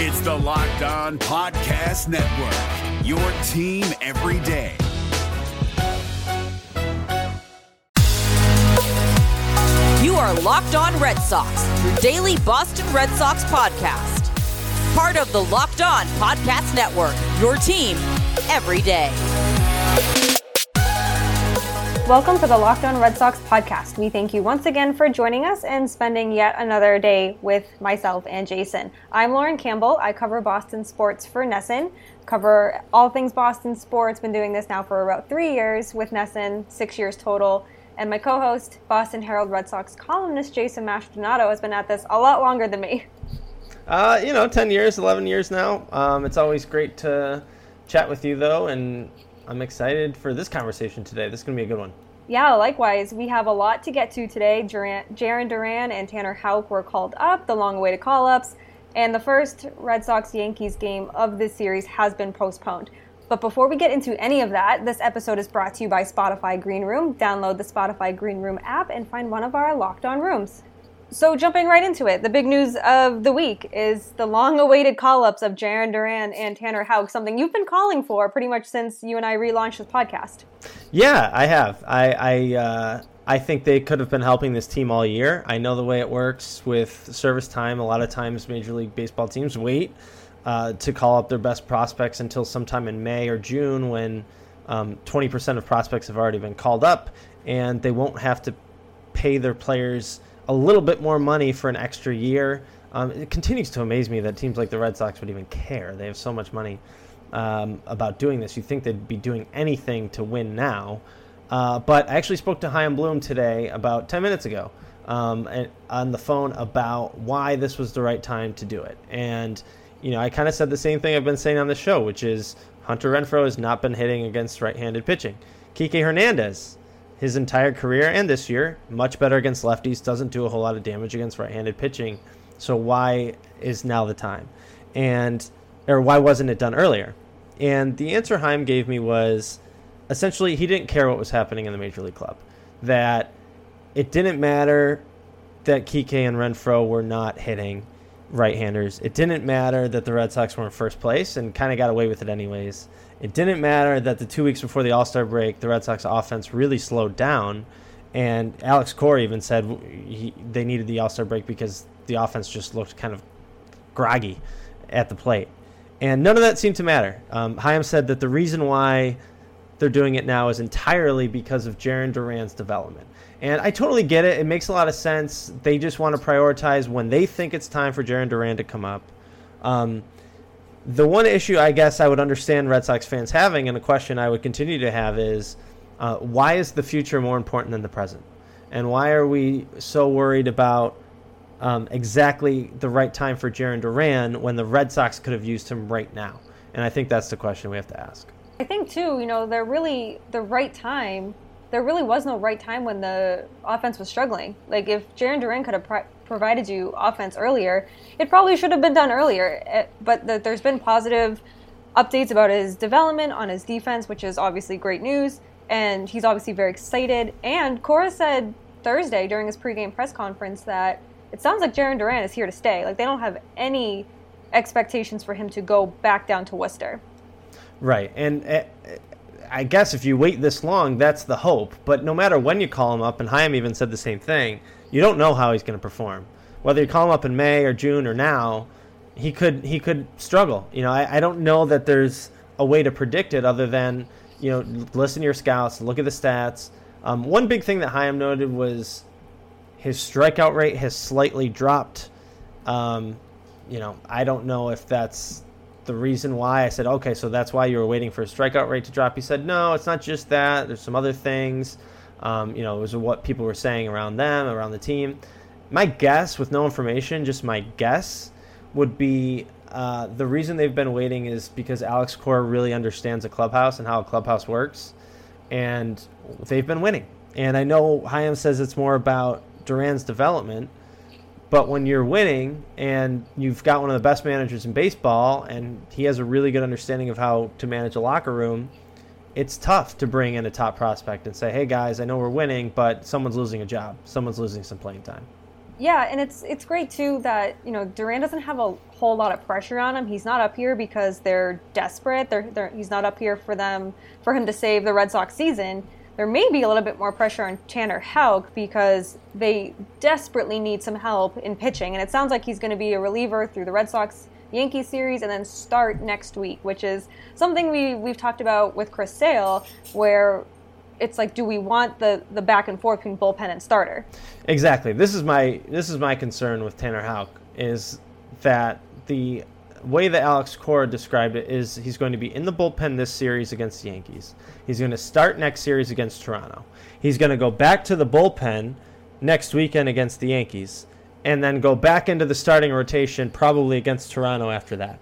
It's the Locked On Podcast Network, your team every day. You are Locked On Red Sox, your daily Boston Red Sox podcast. Part of the Locked On Podcast Network, your team every day. Welcome to the Locked On Red Sox podcast. We thank you once again for joining us and spending yet another day with myself and Jason. I'm Lauren Campbell. I cover Boston sports for NESN, cover all things Boston sports. Been doing this now for about three years with NESN, six years total. And my co host, Boston Herald Red Sox columnist Jason Mastrodonato, has been at this a lot longer than me. Uh, you know, 10 years, 11 years now. Um, it's always great to chat with you, though, and I'm excited for this conversation today. This is going to be a good one. Yeah, likewise. We have a lot to get to today. Jarren Duran and Tanner Houck were called up, the long awaited call ups, and the first Red Sox Yankees game of this series has been postponed. But before we get into any of that, this episode is brought to you by Spotify Green Room. Download the Spotify Green Room app and find one of our locked on rooms. So, jumping right into it, the big news of the week is the long awaited call ups of Jarren Duran and Tanner Houck, something you've been calling for pretty much since you and I relaunched this podcast. Yeah, I have. I, I, uh, I think they could have been helping this team all year. I know the way it works with service time. A lot of times, Major League Baseball teams wait uh, to call up their best prospects until sometime in May or June when um, 20% of prospects have already been called up and they won't have to pay their players a little bit more money for an extra year. Um, it continues to amaze me that teams like the Red Sox would even care. They have so much money um, about doing this. You think they'd be doing anything to win now. Uh, but I actually spoke to Chaim Bloom today about 10 minutes ago um, on the phone about why this was the right time to do it. And you know, I kind of said the same thing I've been saying on the show, which is Hunter Renfroe has not been hitting against right-handed pitching. Kike Hernandez, his entire career and this year, much better against lefties, doesn't do a whole lot of damage against right-handed pitching. So why is now the time? And or why wasn't it done earlier? And the answer Chaim gave me was essentially he didn't care what was happening in the major league club. That it didn't matter that Kike and Renfroe were not hitting right-handers. It didn't matter that the Red Sox were in first place and kind of got away with it anyways. It didn't matter that the two weeks before the All Star break, the Red Sox offense really slowed down, and Alex Cora even said he, they needed the All Star break because the offense just looked kind of groggy at the plate, and none of that seemed to matter. Um, said that the reason why they're doing it now is entirely because of Jarren Duran's development. And I totally get it. It makes a lot of sense. They just want to prioritize when they think it's time for Jarren Duran to come up. Um, the one issue I guess I would understand Red Sox fans having, and a question I would continue to have is uh, why is the future more important than the present? And why are we so worried about um, exactly the right time for Jarren Duran when the Red Sox could have used him right now? And I think that's the question we have to ask. I think, too, you know, they're really the right time there really was no right time when the offense was struggling. Like if Jarren Duran could have pro- provided you offense earlier, it probably should have been done earlier. It, eh, but the, there's been positive updates about his development on his defense, which is obviously great news. And he's obviously very excited. And Cora said Thursday during his pregame press conference that it sounds like Jarren Duran is here to stay. Like they don't have any expectations for him to go back down to Worcester. Right, and uh, I guess if you wait this long, that's the hope. But no matter when you call him up, and Chaim even said the same thing, you don't know how he's going to perform. Whether you call him up in May or June or now, he could he could struggle. You know, I, I don't know that there's a way to predict it other than you know listen to your scouts, look at the stats. Um, one big thing that Chaim noted was his strikeout rate has slightly dropped. Um, you know, I don't know if that's the reason why I said, okay, so that's why you were waiting for a strikeout rate to drop. He said, no, it's not just that. There's some other things. Um, you know, it was what people were saying around them, around the team. My guess, with no information, just my guess, would be uh, the reason they've been waiting is because Alex Cora really understands a clubhouse and how a clubhouse works, and they've been winning. And I know Chaim says it's more about Duran's development, but when you're winning and you've got one of the best managers in baseball and he has a really good understanding of how to manage a locker room, it's tough to bring in a top prospect and say, hey guys, I know we're winning, but someone's losing a job. Someone's losing some playing time. Yeah, and it's it's great too that you know Duran doesn't have a whole lot of pressure on him. He's not up here because they're desperate. They're, they're he's not up here for them for him to save the Red Sox season. There may be a little bit more pressure on Tanner Houck because they desperately need some help in pitching, and it sounds like he's going to be a reliever through the Red Sox Yankees series and then start next week, which is something we we've talked about with Chris Sale, where it's like, do we want the the back and forth between bullpen and starter? Exactly. This is my this is my concern with Tanner Houck is that the way that Alex Cora described it is he's going to be in the bullpen this series against the Yankees. He's going to start next series against Toronto. He's going to go back to the bullpen next weekend against the Yankees, and then go back into the starting rotation probably against Toronto after that.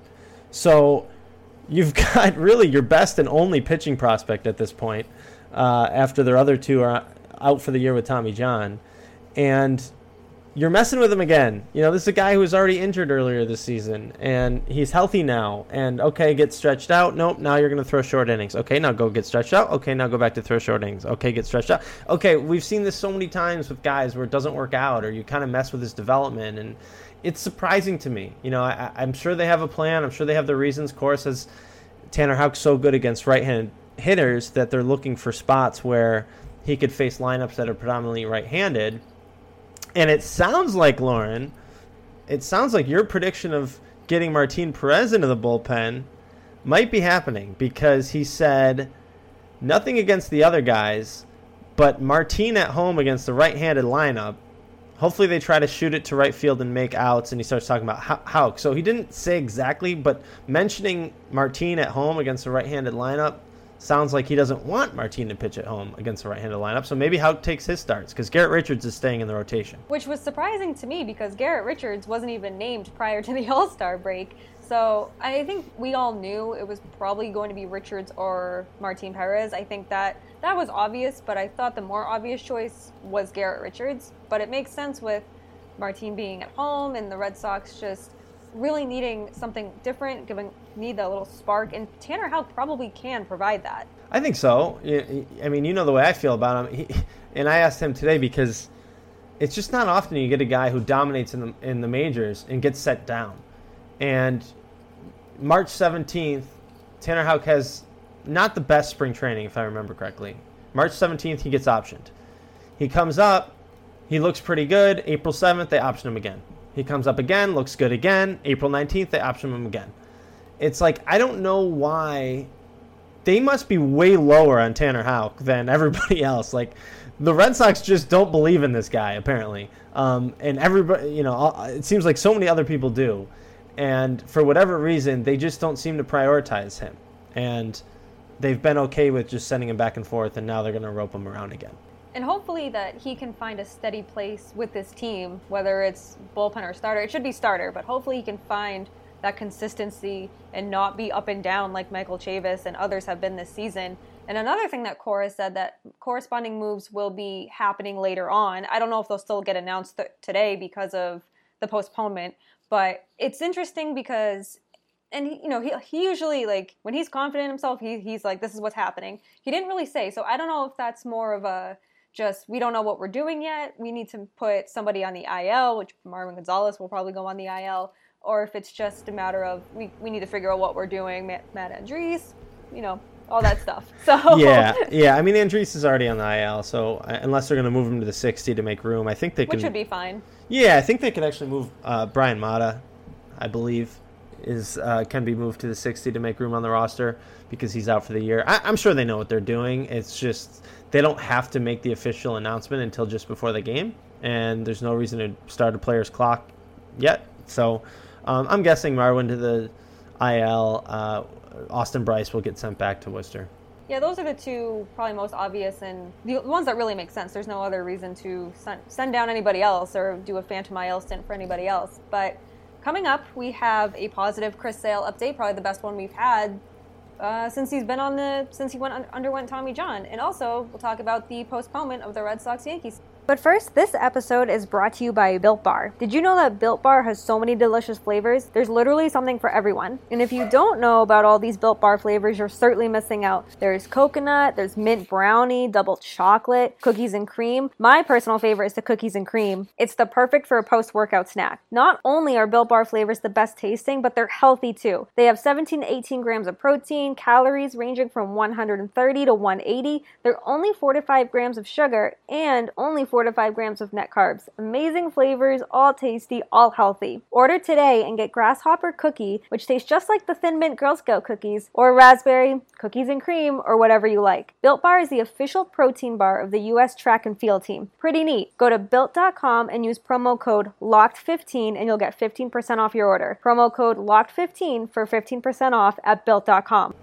So you've got really your best and only pitching prospect at this point uh, after their other two are out for the year with Tommy John. And you're messing with him again. You know, this is a guy who was already injured earlier this season, and he's healthy now. And okay, get stretched out. Nope, now you're going to throw short innings. Okay, now go get stretched out. Okay, now go back to throw short innings. Okay, get stretched out. Okay, we've seen this so many times with guys where it doesn't work out, or you kind of mess with his development, and it's surprising to me. You know, I, am sure they have a plan. I'm sure they have the reasons. Cora says Tanner Houck's so good against right-handed hitters that they're looking for spots where he could face lineups that are predominantly right-handed. And it sounds like Lauren, it sounds like your prediction of getting Martin Perez into the bullpen might be happening because he said nothing against the other guys, but Martin at home against the right-handed lineup. Hopefully they try to shoot it to right field and make outs, and he starts talking about Houck. So he didn't say exactly, but mentioning Martin at home against the right-handed lineup sounds like he doesn't want Martin to pitch at home against the right-handed lineup. So maybe Houck takes his starts because Garrett Richards is staying in the rotation. Which was surprising to me because Garrett Richards wasn't even named prior to the All-Star break. So I think we all knew it was probably going to be Richards or Martin Perez. I think that that was obvious, but I thought the more obvious choice was Garrett Richards. But it makes sense with Martin being at home and the Red Sox just really needing something different, giving need that little spark, and Tanner Houck probably can provide that. I think so. I mean, you know the way I feel about him, he, and I asked him today because it's just not often you get a guy who dominates in the in the majors and gets set down. And March seventeenth, Tanner Houck has not the best spring training, if I remember correctly. March seventeenth, he gets optioned. He comes up, he looks pretty good. April seventh, they option him again. He comes up again, looks good again. April 19th, they option him again. It's like, I don't know why. They must be way lower on Tanner Houck than everybody else. Like, the Red Sox just don't believe in this guy, apparently. Um, and everybody, you know, it seems like so many other people do. And for whatever reason, they just don't seem to prioritize him. And they've been okay with just sending him back and forth, and now they're going to rope him around again and hopefully that he can find a steady place with this team, whether it's bullpen or starter. It should be starter, but hopefully he can find that consistency and not be up and down like Michael Chavis and others have been this season. And another thing that Cora said that corresponding moves will be happening later on. I don't know if they'll still get announced th- today because of the postponement, but it's interesting because and he, you know he, he usually like when he's confident in himself he, he's like this is what's happening he didn't really say so i don't know if that's more of a just we don't know what we're doing yet. We need to put somebody on the IL, which Marwin Gonzalez will probably go on the IL, or if it's just a matter of we, we need to figure out what we're doing. Matt, Matt Andriese, you know, all that stuff. So yeah, yeah. I mean, Andriese is already on the IL, so uh, unless they're going to move him to the 60 to make room, I think they can. Which would be fine. Yeah, I think they could actually move uh, Bryan Mata, I believe, is uh, can be moved to the 60 to make room on the roster because he's out for the year. I, I'm sure they know what they're doing. It's just they don't have to make the official announcement until just before the game, and there's no reason to start a player's clock yet. So um, I'm guessing Marwin to the IL. Uh, Austin Brice will get sent back to Worcester. Yeah, those are the two probably most obvious and the ones that really make sense. There's no other reason to send, send down anybody else or do a phantom IL stint for anybody else. But coming up, we have a positive Chris Sale update, probably the best one we've had uh, since he's been on the since he went underwent Tommy John, and also we'll talk about the postponement of the Red Sox Yankees. But first, this episode is brought to you by Built Bar. Did you know that Built Bar has so many delicious flavors? There's literally something for everyone. And if you don't know about all these Built Bar flavors, you're certainly missing out. There's coconut, there's mint brownie, double chocolate, cookies and cream. My personal favorite is the cookies and cream. It's the perfect for a post workout snack. Not only are Built Bar flavors the best tasting, but they're healthy too. They have 17 to 18 grams of protein, calories ranging from 130 to 180. They're only 4 to 5 grams of sugar, and only 4 to 5 grams of net carbs. Amazing flavors, all tasty, all healthy. Order today and get grasshopper cookie, which tastes just like the Thin Mint Girl Scout cookies, or raspberry, cookies and cream, or whatever you like. Built Bar is the official protein bar of the U.S. track and field team. Pretty neat. Go to built.com and use promo code LOCKED15 and you'll get 15% off your order. Promo code LOCKED15 for 15% off at built.com.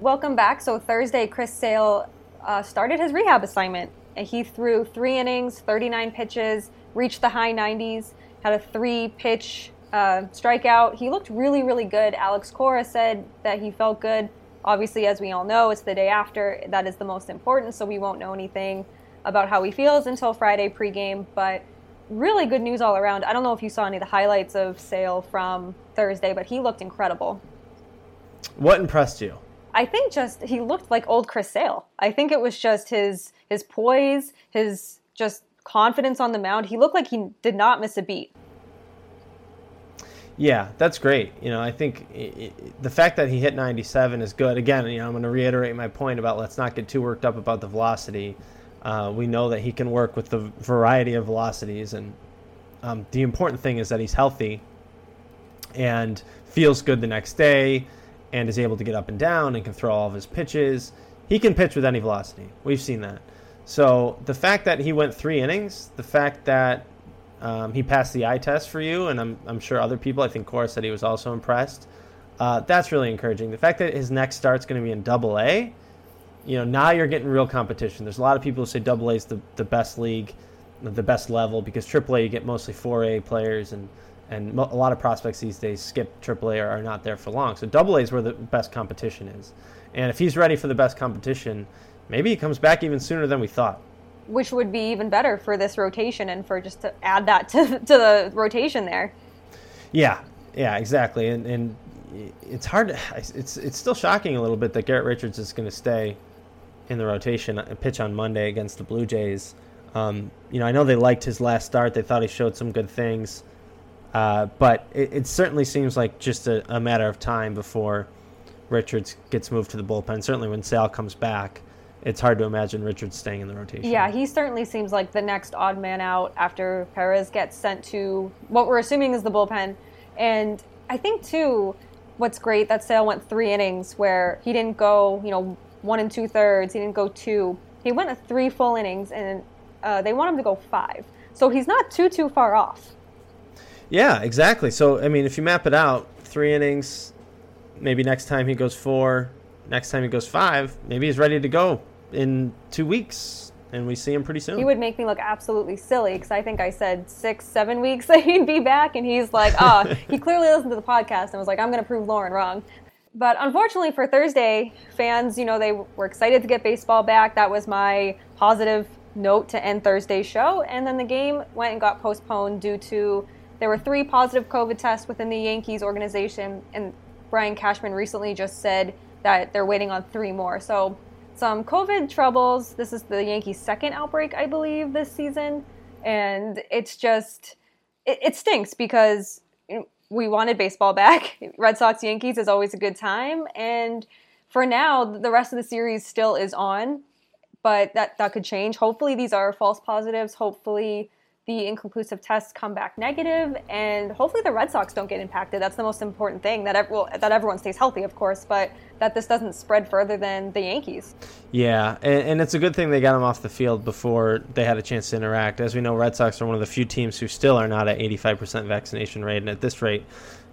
Welcome back. So, Thursday, Chris Sale uh, started his rehab assignment he threw three innings, 39 pitches, reached the high 90s, had a three pitch uh, strikeout. He looked really, really good. Alex Cora said that he felt good. Obviously, as we all know, it's the day after. That is the most important, so we won't know anything about how he feels until Friday pregame. But really good news all around. I don't know if you saw any of the highlights of Sale from Thursday, but he looked incredible. What impressed you? I think just he looked like old Chris Sale. I think it was just his his poise, his just confidence on the mound. He looked like he did not miss a beat. Yeah, that's great. You know, I think it, it, the fact that he hit 97 is good. Again, you know, I'm going to reiterate my point about let's not get too worked up about the velocity. Uh, we know that he can work with the variety of velocities, and um, the important thing is that he's healthy and feels good the next day and is able to get up and down and can throw all of his pitches. He can pitch with any velocity. We've seen that. So the fact that he went three innings, the fact that um, he passed the eye test for you, and I'm, I'm sure other people, I think Cora said he was also impressed. Uh, that's really encouraging. The fact that his next start's going to be in Double A, you know, now you're getting real competition. There's a lot of people who say Double A is the, the best league, the best level, because Triple A you get mostly 4A players, and and a lot of prospects these days skip AAA or are not there for long. So Double A is where the best competition is, and if he's ready for the best competition, maybe he comes back even sooner than we thought. Which would be even better for this rotation and for just to add that to, to the rotation there. Yeah, yeah, exactly, and and it's hard. To, it's it's still shocking a little bit that Garrett Richards is going to stay in the rotation and pitch on Monday against the Blue Jays. Um, you know, I know they liked his last start. They thought he showed some good things. Uh, but it, it, certainly seems like just a, a, matter of time before Richards gets moved to the bullpen. Certainly when Sale comes back, it's hard to imagine Richards staying in the rotation. Yeah, he certainly seems like the next odd man out after Perez gets sent to what we're assuming is the bullpen. And I think, too, what's great that Sale went three innings where he didn't go, you know, one and two thirds, he didn't go two. He went a three full innings, and uh, they want him to go five. So he's not too, too far off. Yeah, exactly. So I mean, if you map it out, three innings, maybe next time he goes four, next time he goes five, maybe he's ready to go in two weeks, and we see him pretty soon. He would make me look absolutely silly because I think I said six, seven weeks that he'd be back, and he's like, oh, he clearly listened to the podcast and was like, I'm going to prove Lauren wrong. But unfortunately for Thursday, fans, you know, they were excited to get baseball back. That was my positive note to end Thursday's show. And then the game went and got postponed due to there were three positive COVID tests within the Yankees organization, and Brian Cashman recently just said that they're waiting on three more. So, some COVID troubles. This is the Yankees' second outbreak, I believe, this season. And it's just, it, it stinks because we wanted baseball back. Red Sox Yankees is always a good time. And for now, the rest of the series still is on, but that, that could change. Hopefully, these are false positives. Hopefully, the inconclusive tests come back negative, and hopefully the Red Sox don't get impacted. That's the most important thing that well, that everyone stays healthy, of course, but that this doesn't spread further than the Yankees. Yeah, and, and it's a good thing they got him off the field before they had a chance to interact. As we know, Red Sox are one of the few teams who still are not at 85% vaccination rate, and at this rate,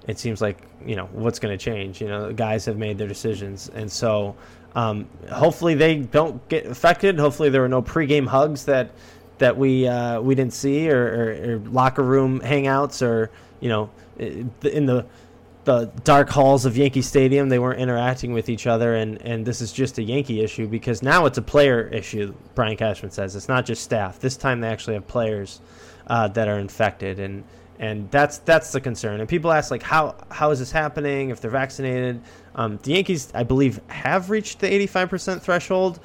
it seems like you know what's going to change. You know, the guys have made their decisions, and so. Um, hopefully they don't get affected. Hopefully there were no pregame hugs that that we uh, we didn't see, or, or, or, locker room hangouts, or you know, in the the dark halls of Yankee Stadium. They weren't interacting with each other, and, and this is just a Yankee issue because now it's a player issue. Brian Cashman says it's not just staff. This time they actually have players uh, that are infected, and and that's that's the concern. And people ask like, how how is this happening? If they're vaccinated, um, the Yankees, I believe, have reached the 85% threshold.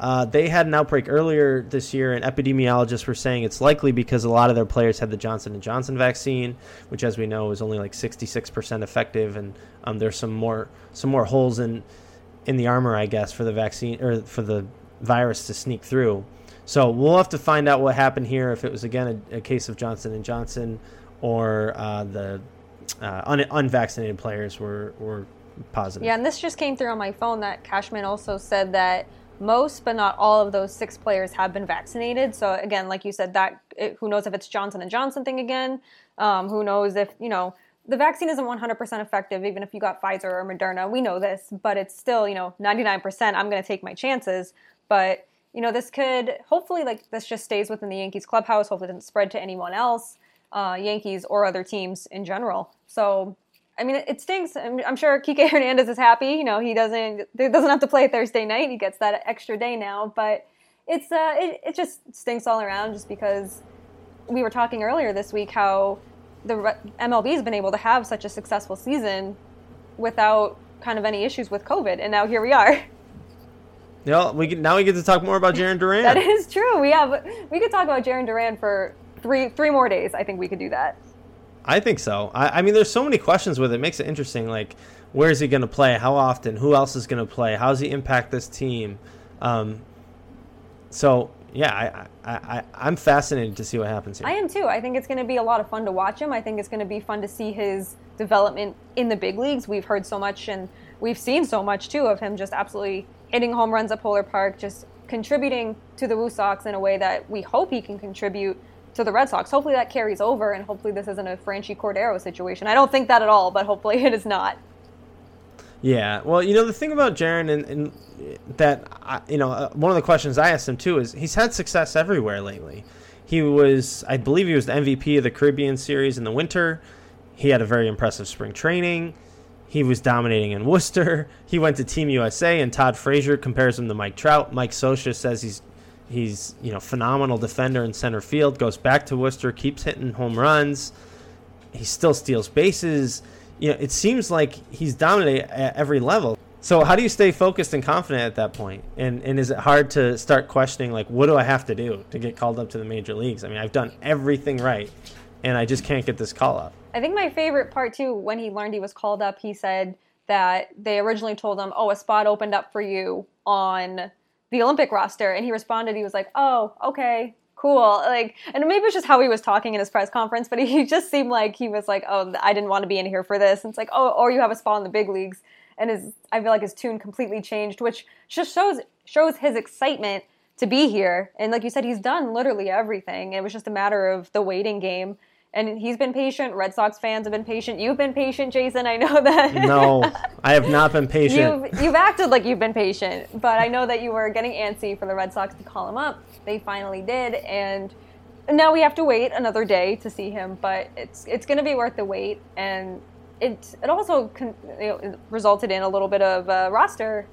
Uh, they had an outbreak earlier this year, and epidemiologists were saying it's likely because a lot of their players had the Johnson and Johnson vaccine, which, as we know, is only like 66% effective, and um, there's some more some more holes in in the armor, I guess, for the vaccine or for the virus to sneak through. So we'll have to find out what happened here. If it was again a, a case of Johnson and Johnson, or uh, the uh, un- unvaccinated players were were positive. Yeah, and this just came through on my phone that Cashman also said that most, but not all of those six players have been vaccinated. So again, like you said, that it, who knows if it's Johnson and Johnson thing again? Um, who knows if you know the vaccine isn't 100% effective, even if you got Pfizer or Moderna. We know this, but it's still you know 99%. I'm going to take my chances, but you know this could hopefully like this just stays within the Yankees clubhouse. Hopefully, doesn't spread to anyone else, uh, Yankees or other teams in general. So I mean, it stinks. I'm, I'm, sure Kike Hernandez is happy. You know, he doesn't he doesn't have to play Thursday night. He gets that extra day now. But it's uh, it, it just stinks all around. Just because we were talking earlier this week how the MLB has been able to have such a successful season without kind of any issues with COVID, and now here we are. Yeah, we now we get to talk more about Jarren Duran. that is true. We have we could talk about Jarren Duran for three three more days. I think we could do that. I think so. I, I mean, there's so many questions with it. it makes it interesting. Like, where is he going to play? How often? Who else is going to play? How does he impact this team? Um, so yeah, I, I, I, am fascinated to see what happens here. I am too. I think it's going to be a lot of fun to watch him. I think it's going to be fun to see his development in the big leagues. We've heard so much and we've seen so much too of him just absolutely hitting home runs at Polar Park, just contributing to the Woo Sox in a way that we hope he can contribute to the Red Sox. Hopefully that carries over, and hopefully this isn't a Franchy Cordero situation. I don't think that at all, but hopefully it is not. Yeah, well, you know the thing about Jarren and, and that I, you know uh, one of the questions I asked him too is he's had success everywhere lately. He was, I believe, he was the MVP of the Caribbean Series in the winter. He had a very impressive spring training. He was dominating in Worcester. He went to Team USA, and Todd Frazier compares him to Mike Trout. Mike Scioscia says he's He's you know phenomenal defender in center field. Goes back to Worcester, keeps hitting home runs. He still steals bases. You know, it seems like he's dominating at every level. So how do you stay focused and confident at that point? And and is it hard to start questioning like what do I have to do to get called up to the major leagues? I mean, I've done everything right, and I just can't get this call up. I think my favorite part too, when he learned he was called up, he said that they originally told him, "Oh, a spot opened up for you on the Olympic roster. And he responded, he was like, oh, okay, cool. Like, and maybe it's just how he was talking in his press conference, but he just seemed like he was like, oh, I didn't want to be in here for this. And it's like, oh, or you have a spot in the big leagues. And his, I feel like his tune completely changed, which just shows shows his excitement to be here. And like you said, he's done literally everything. It was just a matter of the waiting game and he's been patient. Red Sox fans have been patient. You've been patient, Jason. I know that. no, I have not been patient. You've, you've acted like you've been patient, but I know that you were getting antsy for the Red Sox to call him up. They finally did, and now we have to wait another day to see him. But it's it's going to be worth the wait, and it it also con- you know, resulted in a little bit of a roster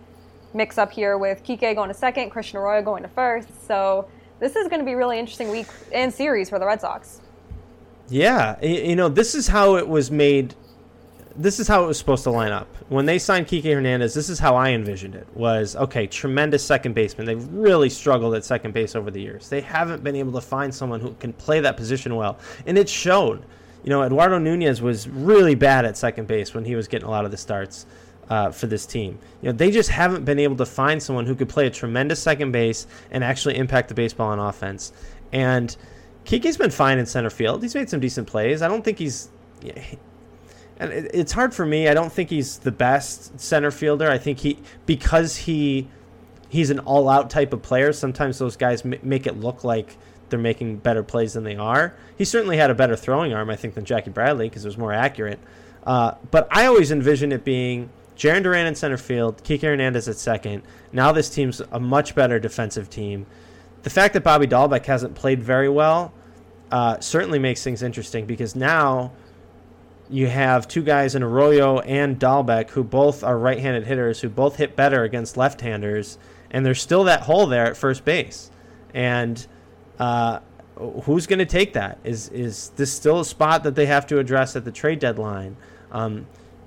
mix up here with Kike going to second, Christian Arroyo going to first. So this is going to be a really interesting week and series for the Red Sox. Yeah, you know, this is how it was made. This is how it was supposed to line up. When they signed Kike Hernandez, this is how I envisioned it. Was okay, tremendous second baseman. They've really struggled at second base over the years. They haven't been able to find someone who can play that position well, and it showed. You know, Eduardo Nunez was really bad at second base when he was getting a lot of the starts uh, for this team. You know, they just haven't been able to find someone who could play a tremendous second base and actually impact the baseball on offense. And Kike's been fine in center field. He's made some decent plays. I don't think he's. And it's hard for me. I don't think he's the best center fielder. I think he because he he's an all-out type of player. Sometimes those guys make it look like they're making better plays than they are. He certainly had a better throwing arm, I think, than Jackie Bradley because it was more accurate. Uh, but I always envision it being Jarren Duran in center field, Kike Hernandez at second. Now this team's a much better defensive team the fact that Bobby Dalbec hasn't played very well uh, certainly makes things interesting because now you have two guys in Arroyo and Dalbec who both are right-handed hitters who both hit better against left-handers, and there's still that hole there at first base. And uh, who's going to take that? Is is this still a spot that they have to address at the trade deadline? Um,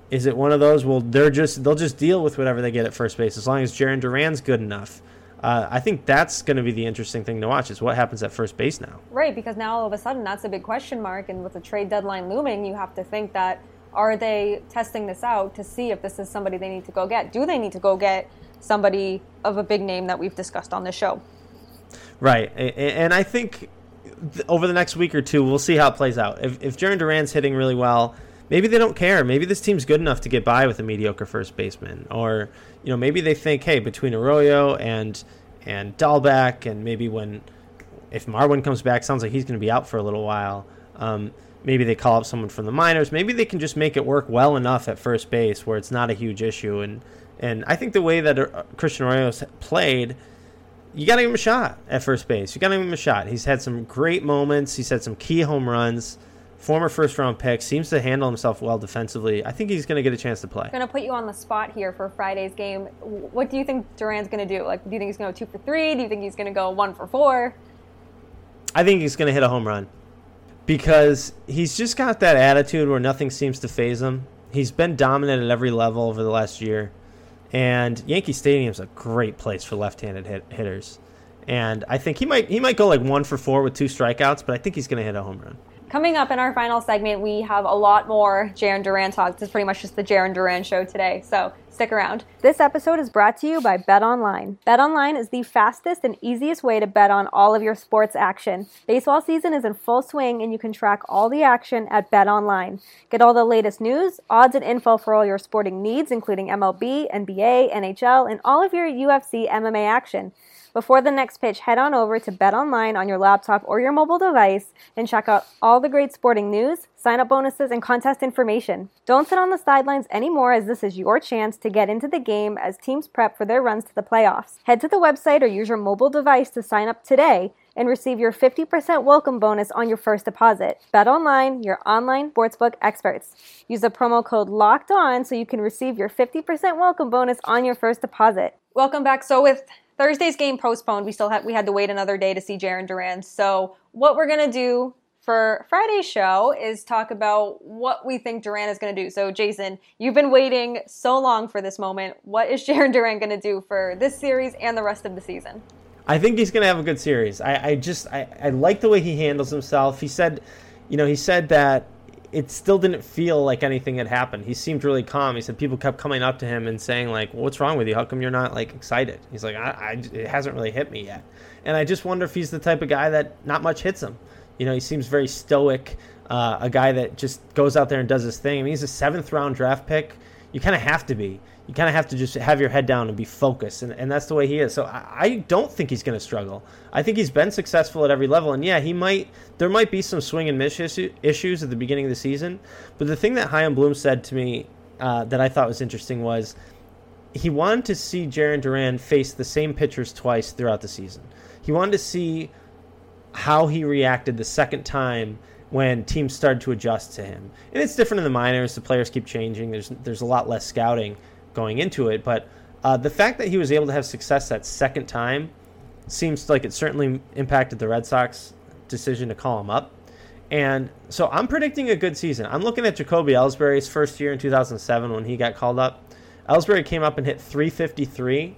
is it one of those? Well, they're just they'll just deal with whatever they get at first base as long as Jarren Duran's good enough. Uh, I think that's going to be the interesting thing to watch is what happens at first base now. Right, because now all of a sudden that's a big question mark, and with the trade deadline looming, you have to think that are they testing this out to see if this is somebody they need to go get? Do they need to go get somebody of a big name that we've discussed on the show? Right, and I think over the next week or two, we'll see how it plays out. If, if Jarren Duran's hitting really well, maybe they don't care. Maybe this team's good enough to get by with a mediocre first baseman, or you know maybe they think, hey, between Arroyo and and Dalbec, and maybe when if Marwin comes back, sounds like he's going to be out for a little while. Um, maybe they call up someone from the minors. Maybe they can just make it work well enough at first base where it's not a huge issue. And and I think the way that uh, Christian Arroyo's played you got to give him a shot at first base. You got to give him a shot. He's had some great moments. He's had some key home runs. Former first round pick seems to handle himself well defensively. I think he's going to get a chance to play. I'm going to put you on the spot here for Friday's game. What do you think Duran's going to do? Like, do you think he's going to go two for three? Do you think he's going to go one for four? I think he's going to hit a home run because he's just got that attitude where nothing seems to phase him. He's been dominant at every level over the last year. And Yankee Stadium is a great place for left-handed hit- hitters. And I think he might he might go like one for four with two strikeouts, but I think he's going to hit a home run. Coming up in our final segment, we have a lot more Jarren Duran talk. This is pretty much just the Jarren Duran show today, so stick around. This episode is brought to you by Bet Online. Bet Online is the fastest and easiest way to bet on all of your sports action. Baseball season is in full swing, and you can track all the action at Bet Online. Get all the latest news, odds, and info for all your sporting needs, including MLB, NBA, NHL, and all of your UFC MMA action. Before the next pitch, head on over to Bet Online on your laptop or your mobile device and check out all the great sporting news, sign up bonuses, and contest information. Don't sit on the sidelines anymore as this is your chance to get into the game as teams prep for their runs to the playoffs. Head to the website or use your mobile device to sign up today and receive your 50% welcome bonus on your first deposit. Bet online, your online sportsbook experts. Use the promo code LOCKED ON so you can receive your 50% welcome bonus on your first deposit. Welcome back. So with Thursday's game postponed. We still had we had to wait another day to see Jarren Duran. So what we're gonna do for Friday's show is talk about what we think Duran is gonna do. So Jason, you've been waiting so long for this moment. What is Jarren Duran gonna do for this series and the rest of the season? I think he's gonna have a good series. I, I just I, I like the way he handles himself. He said, you know, he said that it still didn't feel like anything had happened. He seemed really calm. He said people kept coming up to him and saying like, well, "What's wrong with you? How come you're not like excited?" He's like, I, I, "It hasn't really hit me yet." And I just wonder if he's the type of guy that not much hits him. You know, he seems very stoic, uh, a guy that just goes out there and does his thing. I mean, he's a seventh round draft pick. You kind of have to be you kind of have to just have your head down and be focused, and, and that's the way he is. So I, I don't think he's going to struggle. I think he's been successful at every level, and yeah, he might. There might be some swing and miss issue, issues at the beginning of the season, but the thing that Chaim Bloom said to me uh, that I thought was interesting was he wanted to see Jarren Duran face the same pitchers twice throughout the season. He wanted to see how he reacted the second time when teams started to adjust to him. And it's different in the minors. The players keep changing. There's there's a lot less scouting going into it. But uh, the fact that he was able to have success that second time seems like it certainly impacted the Red Sox decision to call him up. And so I'm predicting a good season. I'm looking at Jacoby Ellsbury's first year in 2007 when he got called up. Ellsbury came up and hit 353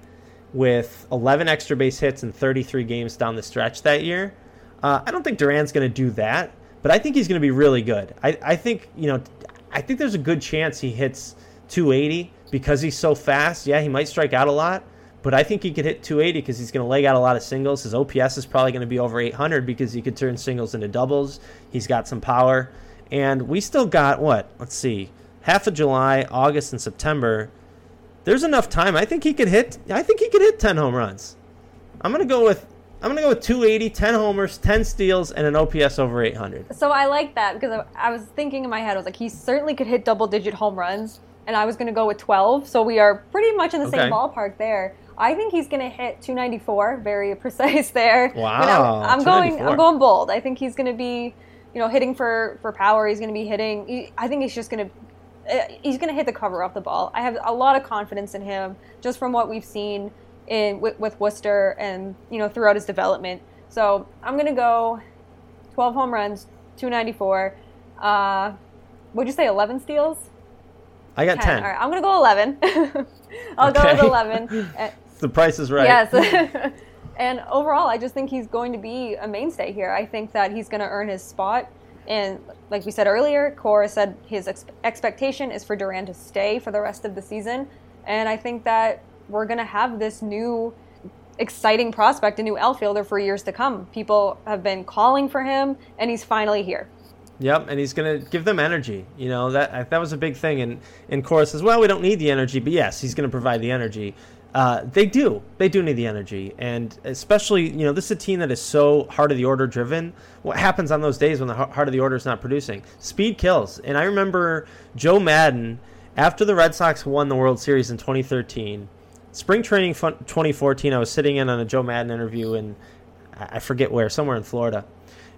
with 11 extra base hits in 33 games down the stretch that year. Uh, I don't think Duran's going to do that, but I think he's going to be really good. I, I think you know, I think there's a good chance he hits 280 because he's so fast, yeah, he might strike out a lot, but I think he could hit 280 because he's going to leg out a lot of singles. His OPS is probably going to be over 800 because he could turn singles into doubles. He's got some power. And we still got, what? Let's see, half of July, August, and September. There's enough time. I think he could hit. I think he could hit 10 home runs. I'm gonna go with. I'm gonna go with 280, 10 homers, 10 steals, and an OPS over 800. So I like that because I was thinking in my head, I was like, he certainly could hit double-digit home runs and I was going to go with 12. So we are pretty much in the okay. same ballpark there. I think he's going to hit 294, very precise there. Wow. I'm going I'm going bold. I think he's going to be you know, hitting for for power. He's going to be hitting. He, I think he's just going to. He's going to hit the cover off the ball. I have a lot of confidence in him just from what we've seen in with, with Worcester and you know throughout his development. So I'm going to go 12 home runs, 294. Uh, would you say 11 steals? I got 10. 10. All right, I'm going to go 11. I'll okay. go with 11. Eh, the price is right. Yes. and overall, I just think he's going to be a mainstay here. I think that he's going to earn his spot. And like we said earlier, Cora said his ex- expectation is for Duran to stay for the rest of the season. And I think that we're going to have this new exciting prospect, a new outfielder for years to come. People have been calling for him, and he's finally here. Yep, and he's going to give them energy. You know that that was a big thing. And and Cora says, "Well, we don't need the energy, but yes, he's going to provide the energy." Uh, they do. They do need the energy, and especially you know this is a team that is so heart of the order driven. What happens on those days when the heart of the order is not producing? Speed kills. And I remember Joe Maddon after the Red Sox won the World Series in 2013 spring training 2014, I was sitting in on a Joe Maddon interview in I forget where, somewhere in Florida,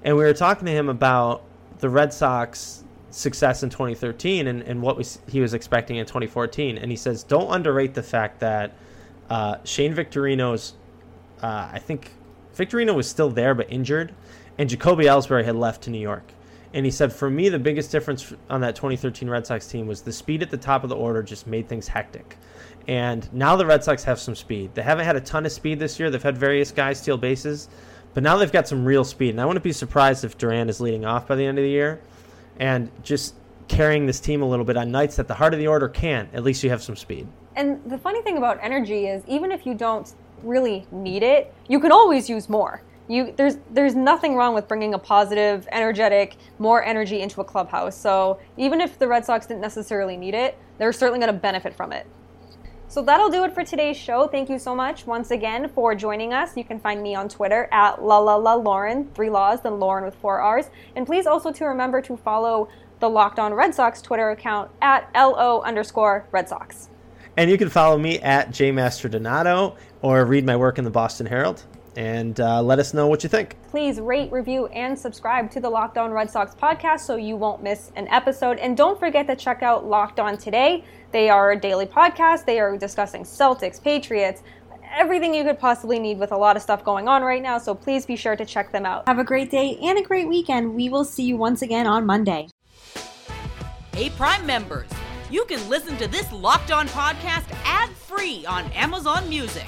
and we were talking to him about the Red Sox success in 2013 and, and what was, he was expecting in 2014. And he says, don't underrate the fact that uh, Shane Victorino's, uh, I think Victorino was still there but injured, and Jacoby Ellsbury had left to New York. And he said, for me, the biggest difference on that 2013 Red Sox team was the speed at the top of the order just made things hectic. And now the Red Sox have some speed. They haven't had a ton of speed this year. They've had various guys steal bases, but now they've got some real speed. And I wouldn't be surprised if Duran is leading off by the end of the year and just carrying this team a little bit on nights that the heart of the order can't. At least you have some speed. And the funny thing about energy is even if you don't really need it, you can always use more. You, there's there's nothing wrong with bringing a positive, energetic, more energy into a clubhouse. So even if the Red Sox didn't necessarily need it, they're certainly going to benefit from it. So that'll do it for today's show. Thank you so much once again for joining us. You can find me on Twitter at la la la Lauren, three laws, then Lauren with four R's. And please also to remember to follow the Locked On Red Sox Twitter account at LO underscore Red Sox. And you can follow me at jmastrodonato or read my work in the Boston Herald and uh, let us know what you think. Please rate, review, and subscribe to the Locked On Red Sox podcast so you won't miss an episode. And don't forget to check out Locked On Today. They are a daily podcast. They are discussing Celtics, Patriots, everything you could possibly need with a lot of stuff going on right now. So please be sure to check them out. Have a great day and a great weekend. We will see you once again on Monday. Hey, Prime members, you can listen to this Locked On podcast ad free on Amazon Music.